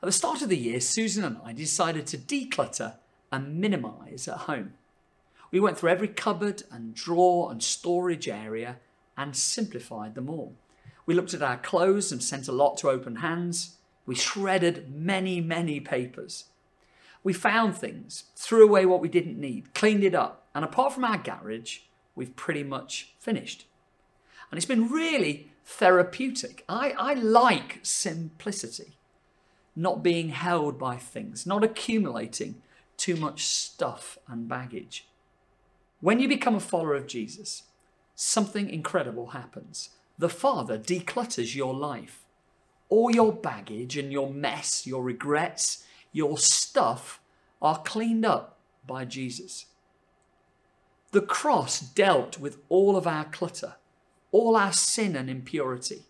At the start of the year, Susan and I decided to declutter and minimise at home. We went through every cupboard and drawer and storage area and simplified them all. We looked at our clothes and sent a lot to open hands. We shredded many, many papers. We found things, threw away what we didn't need, cleaned it up, and apart from our garage, we've pretty much finished. And it's been really therapeutic. I, I like simplicity not being held by things, not accumulating too much stuff and baggage. When you become a follower of Jesus, something incredible happens. The Father declutters your life. All your baggage and your mess, your regrets, your stuff are cleaned up by Jesus. The cross dealt with all of our clutter, all our sin and impurity.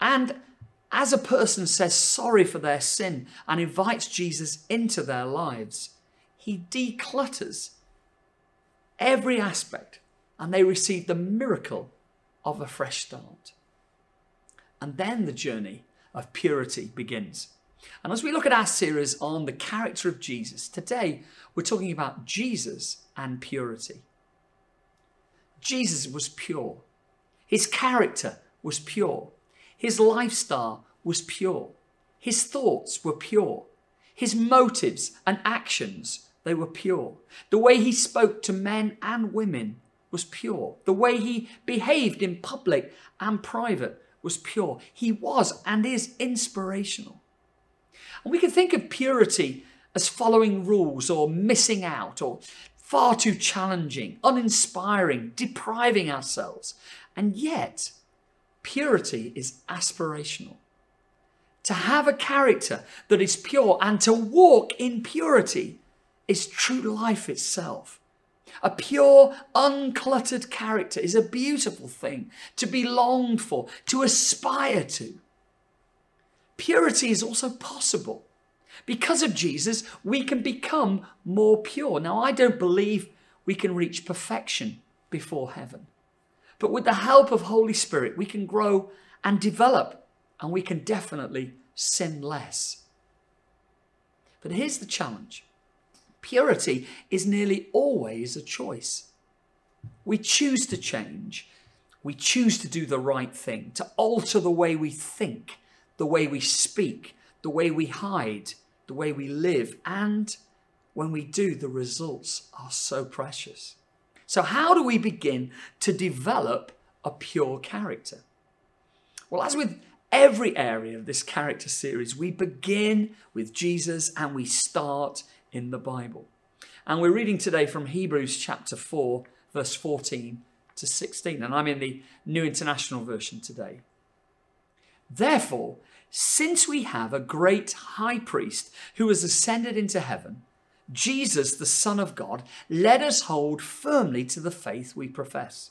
And as a person says sorry for their sin and invites Jesus into their lives, he declutters every aspect and they receive the miracle of a fresh start. And then the journey of purity begins. And as we look at our series on the character of Jesus, today we're talking about Jesus and purity. Jesus was pure. His character was pure. His lifestyle was pure. His thoughts were pure. His motives and actions, they were pure. The way he spoke to men and women was pure. The way he behaved in public and private was pure. He was and is inspirational. And we can think of purity as following rules or missing out or far too challenging, uninspiring, depriving ourselves. And yet, purity is aspirational. To have a character that is pure and to walk in purity is true life itself. A pure, uncluttered character is a beautiful thing to be longed for, to aspire to. Purity is also possible. Because of Jesus, we can become more pure. Now, I don't believe we can reach perfection before heaven. But with the help of Holy Spirit, we can grow and develop, and we can definitely sin less. But here's the challenge purity is nearly always a choice. We choose to change, we choose to do the right thing, to alter the way we think, the way we speak, the way we hide, the way we live, and when we do, the results are so precious. So, how do we begin to develop a pure character? Well, as with every area of this character series, we begin with Jesus and we start in the Bible. And we're reading today from Hebrews chapter 4, verse 14 to 16. And I'm in the New International Version today. Therefore, since we have a great high priest who has ascended into heaven, Jesus, the Son of God, let us hold firmly to the faith we profess.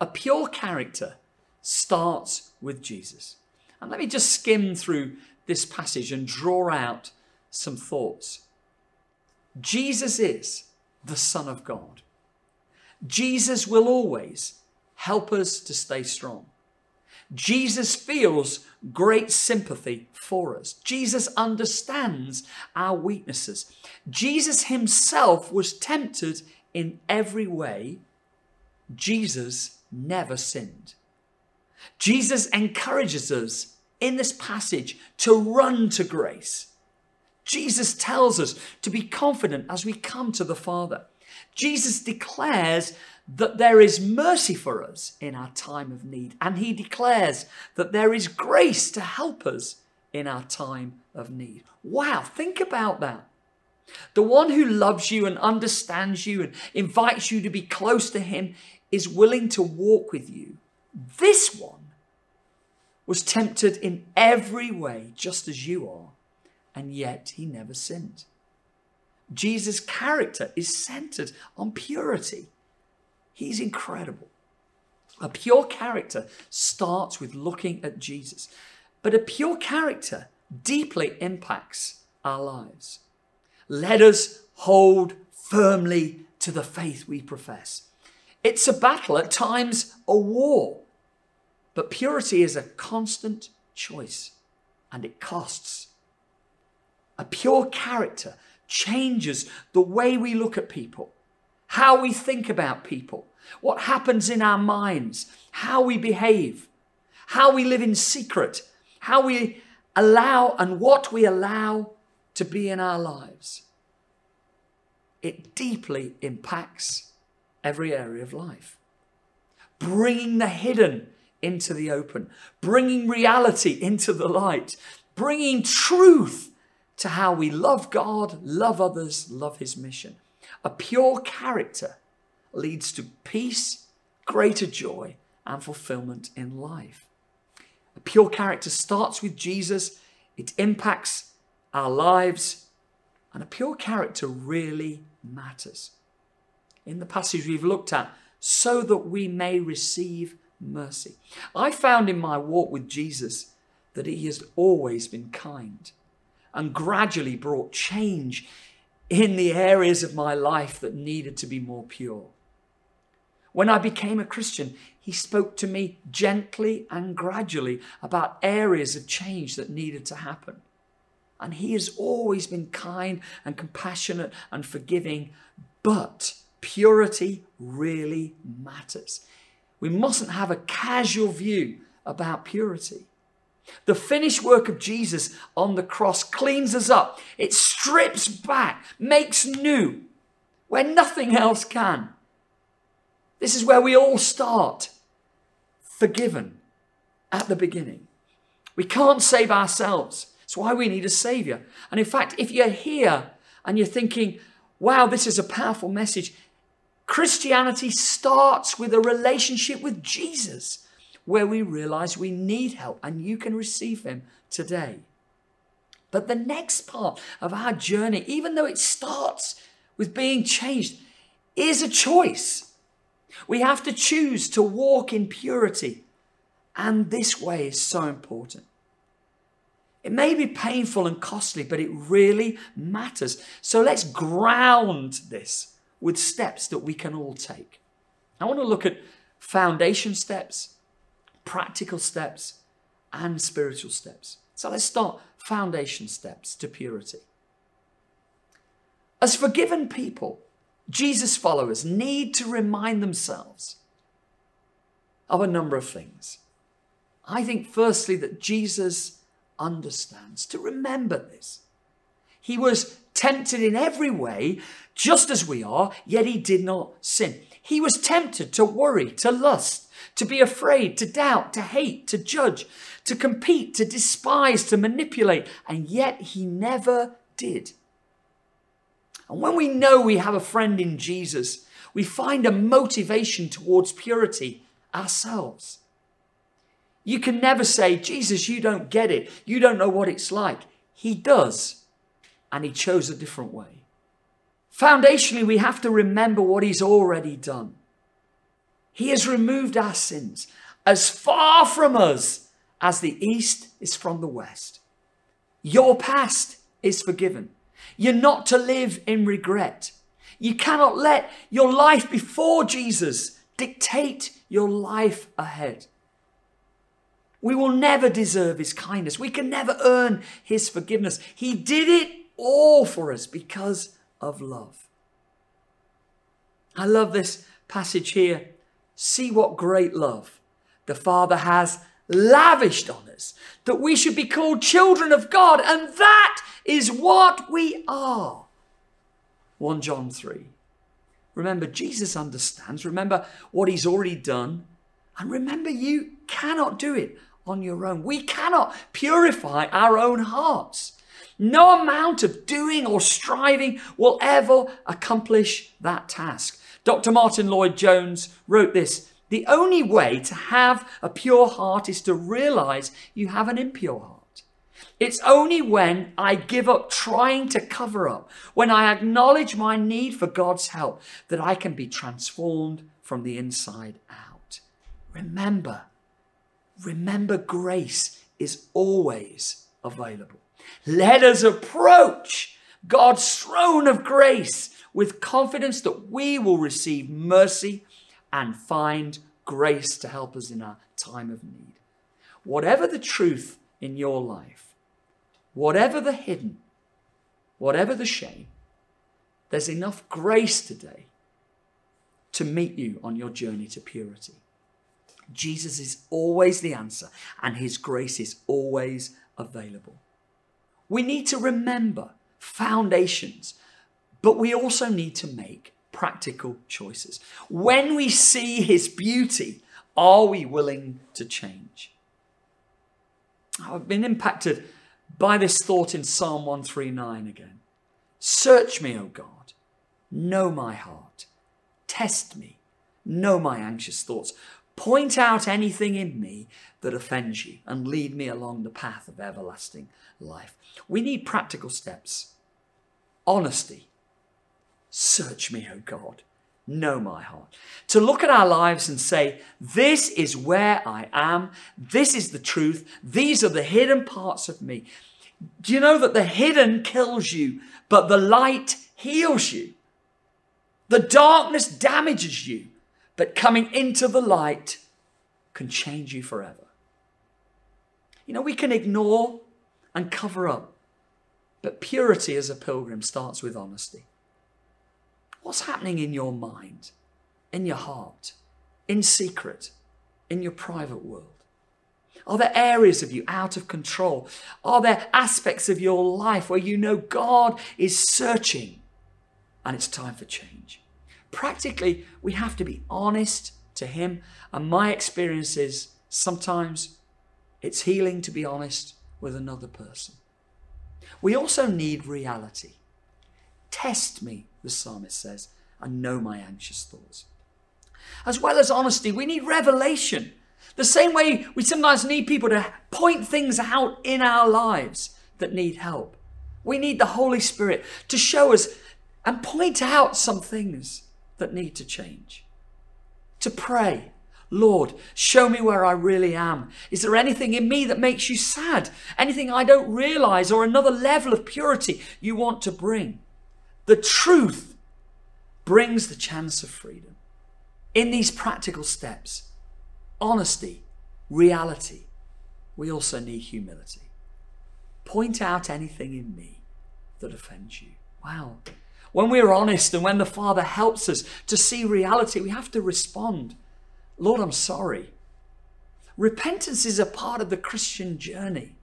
A pure character starts with Jesus. And let me just skim through this passage and draw out some thoughts. Jesus is the Son of God. Jesus will always help us to stay strong. Jesus feels great sympathy for us. Jesus understands our weaknesses. Jesus himself was tempted in every way. Jesus never sinned. Jesus encourages us in this passage to run to grace. Jesus tells us to be confident as we come to the Father. Jesus declares that there is mercy for us in our time of need, and he declares that there is grace to help us in our time of need. Wow, think about that. The one who loves you and understands you and invites you to be close to him is willing to walk with you. This one was tempted in every way, just as you are, and yet he never sinned. Jesus' character is centered on purity. He's incredible. A pure character starts with looking at Jesus, but a pure character deeply impacts our lives. Let us hold firmly to the faith we profess. It's a battle, at times a war, but purity is a constant choice and it costs. A pure character changes the way we look at people, how we think about people, what happens in our minds, how we behave, how we live in secret, how we allow and what we allow to be in our lives. It deeply impacts every area of life. Bringing the hidden into the open, bringing reality into the light, bringing truth to how we love God, love others, love His mission. A pure character leads to peace, greater joy, and fulfillment in life. A pure character starts with Jesus, it impacts our lives, and a pure character really matters. In the passage we've looked at, so that we may receive mercy. I found in my walk with Jesus that He has always been kind and gradually brought change in the areas of my life that needed to be more pure. When I became a Christian, he spoke to me gently and gradually about areas of change that needed to happen. And he has always been kind and compassionate and forgiving, but purity really matters. We mustn't have a casual view about purity. The finished work of Jesus on the cross cleans us up. It strips back, makes new where nothing else can. This is where we all start forgiven at the beginning. We can't save ourselves. It's why we need a savior. And in fact, if you're here and you're thinking, wow, this is a powerful message, Christianity starts with a relationship with Jesus where we realize we need help and you can receive him today. But the next part of our journey, even though it starts with being changed, is a choice. We have to choose to walk in purity. And this way is so important. It may be painful and costly, but it really matters. So let's ground this with steps that we can all take. I want to look at foundation steps, practical steps, and spiritual steps. So let's start foundation steps to purity. As forgiven people, Jesus followers need to remind themselves of a number of things. I think, firstly, that Jesus understands, to remember this. He was tempted in every way, just as we are, yet he did not sin. He was tempted to worry, to lust, to be afraid, to doubt, to hate, to judge, to compete, to despise, to manipulate, and yet he never did. And when we know we have a friend in Jesus, we find a motivation towards purity ourselves. You can never say, Jesus, you don't get it. You don't know what it's like. He does. And he chose a different way. Foundationally, we have to remember what he's already done. He has removed our sins as far from us as the east is from the west. Your past is forgiven. You're not to live in regret. You cannot let your life before Jesus dictate your life ahead. We will never deserve his kindness. We can never earn his forgiveness. He did it all for us because of love. I love this passage here. See what great love the Father has lavished on us, that we should be called children of God, and that is what we are. 1 John 3. Remember, Jesus understands. Remember what he's already done. And remember, you cannot do it on your own. We cannot purify our own hearts. No amount of doing or striving will ever accomplish that task. Dr. Martyn Lloyd-Jones wrote this The only way to have a pure heart is to realize you have an impure heart. It's only when I give up trying to cover up, when I acknowledge my need for God's help, that I can be transformed from the inside out. Remember, remember, grace is always available. Let us approach God's throne of grace with confidence that we will receive mercy and find grace to help us in our time of need. Whatever the truth in your life, whatever the hidden, whatever the shame, there's enough grace today to meet you on your journey to purity. Jesus is always the answer, and his grace is always available. We need to remember foundations, but we also need to make practical choices. When we see his beauty, are we willing to change? I've been impacted by this thought in Psalm 139 again. Search me, O God, know my heart, test me, know my anxious thoughts. Point out anything in me that offends you and lead me along the path of everlasting life. We need practical steps. Honesty. Search me, O God. Know my heart. To look at our lives and say, This is where I am. This is the truth. These are the hidden parts of me. Do you know that the hidden kills you, but the light heals you? The darkness damages you, but coming into the light can change you forever. You know, we can ignore and cover up, but purity as a pilgrim starts with honesty. What's happening in your mind, in your heart, in secret, in your private world? Are there areas of you out of control? Are there aspects of your life where you know God is searching and it's time for change? Practically, we have to be honest to Him. And my experience is sometimes it's healing to be honest with another person. We also need reality. Test me, the psalmist says, and know my anxious thoughts. As well as honesty, we need revelation. The same way we sometimes need people to point things out in our lives that need help. We need the Holy Spirit to show us and point out some things that need to change. To pray, Lord, show me where I really am. Is there anything in me that makes you sad? Anything I don't realize or another level of purity you want to bring? The truth brings the chance of freedom. In these practical steps, honesty, reality, we also need humility. Point out anything in me that offends you. Wow. When we're honest and when the Father helps us to see reality, we have to respond Lord, I'm sorry. Repentance is a part of the Christian journey,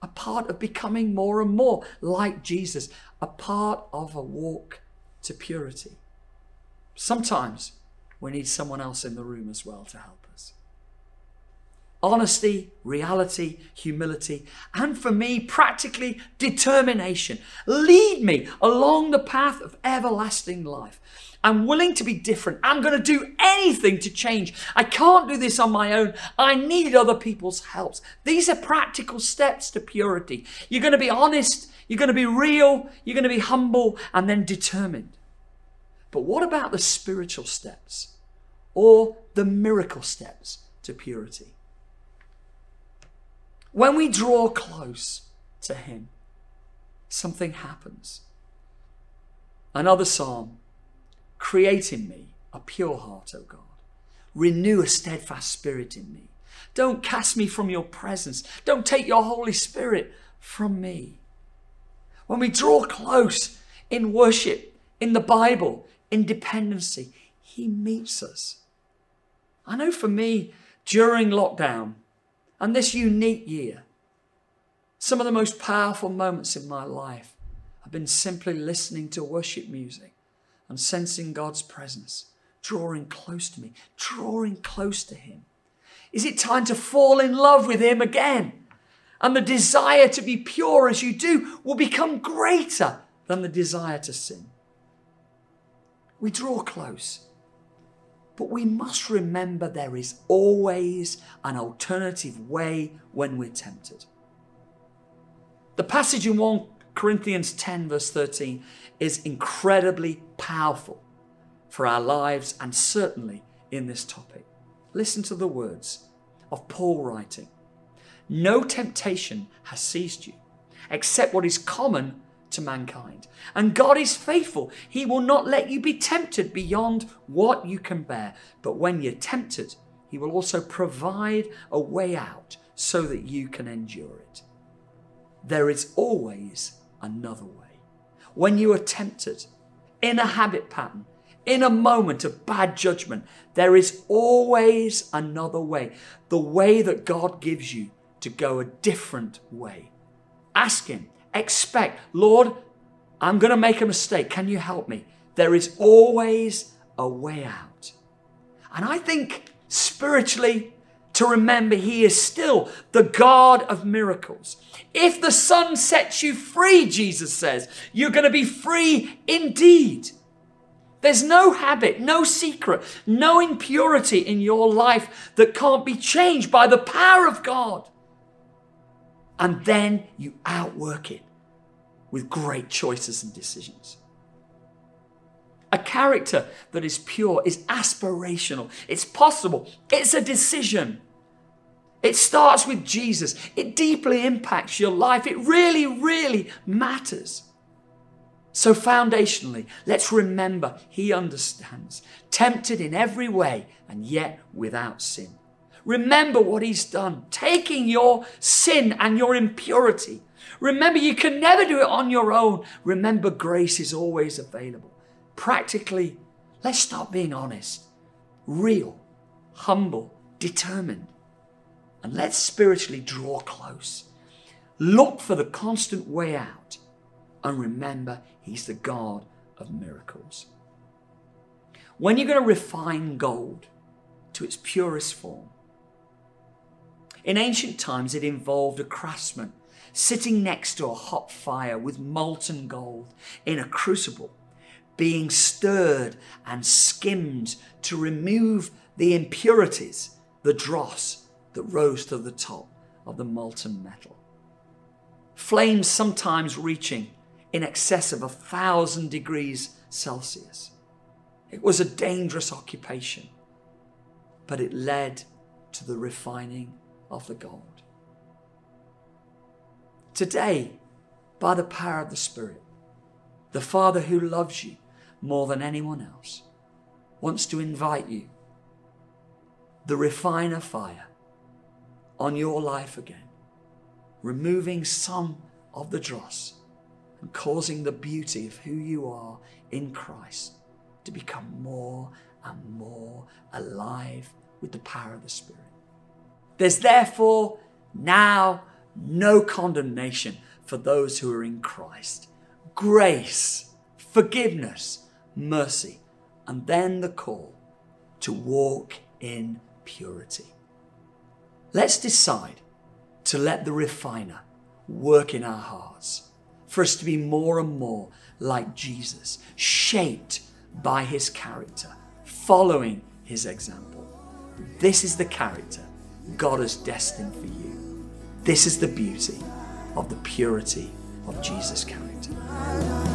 a part of becoming more and more like Jesus, a part of a walk to purity. Sometimes we need someone else in the room as well to help. Honesty, reality, humility, and for me, practically determination. Lead me along the path of everlasting life. I'm willing to be different. I'm going to do anything to change. I can't do this on my own. I need other people's help. These are practical steps to purity. You're going to be honest, you're going to be real, you're going to be humble, and then determined. But what about the spiritual steps or the miracle steps to purity? When we draw close to Him, something happens. Another psalm Create in me a pure heart, O God. Renew a steadfast spirit in me. Don't cast me from your presence. Don't take your Holy Spirit from me. When we draw close in worship, in the Bible, in dependency, He meets us. I know for me, during lockdown and this unique year, some of the most powerful moments in my life have been simply listening to worship music and sensing God's presence, drawing close to me, drawing close to Him? Is it time to fall in love with Him again? And the desire to be pure as you do will become greater than the desire to sin. We draw close. But we must remember there is always an alternative way when we're tempted. The passage in 1 Corinthians 10, verse 13, is incredibly powerful for our lives and certainly in this topic. Listen to the words of Paul writing No temptation has seized you except what is common to mankind. And God is faithful. He will not let you be tempted beyond what you can bear. But when you're tempted, He will also provide a way out so that you can endure it. There is always another way. When you are tempted in a habit pattern, in a moment of bad judgment, there is always another way. The way that God gives you to go a different way. Ask Him, expect, Lord, I'm going to make a mistake. Can you help me? There is always a way out. And I think spiritually, to remember He is still the God of miracles. If the Son sets you free, Jesus says, you're going to be free indeed. There's no habit, no secret, no impurity in your life that can't be changed by the power of God. And then you outwork it with great choices and decisions. A character that is pure is aspirational. It's possible. It's a decision. It starts with Jesus. It deeply impacts your life. It really, really matters. So, foundationally, let's remember He understands, tempted in every way and yet without sin. Remember what He's done, taking your sin and your impurity. Remember, you can never do it on your own. Remember, grace is always available. Practically, let's start being honest, real, humble, determined, and let's spiritually draw close. Look for the constant way out and remember He's the God of miracles. When you're going to refine gold to its purest form, in ancient times it involved a craftsman sitting next to a hot fire with molten gold in a crucible, being stirred and skimmed to remove the impurities, the dross that rose to the top of the molten metal. Flames sometimes reaching in excess of a thousand degrees Celsius. It was a dangerous occupation, but it led to the refining of the gold. Today, by the power of the Spirit, the Father who loves you more than anyone else wants to invite you, the refiner fire, on your life again, removing some of the dross and causing the beauty of who you are in Christ to become more and more alive with the power of the Spirit. There's therefore now no condemnation for those who are in Christ. Grace, forgiveness, mercy, and then the call to walk in purity. Let's decide to let the refiner work in our hearts for us to be more and more like Jesus, shaped by his character, following his example. This is the character God has destined for you. This is the beauty of the purity of Jesus' character.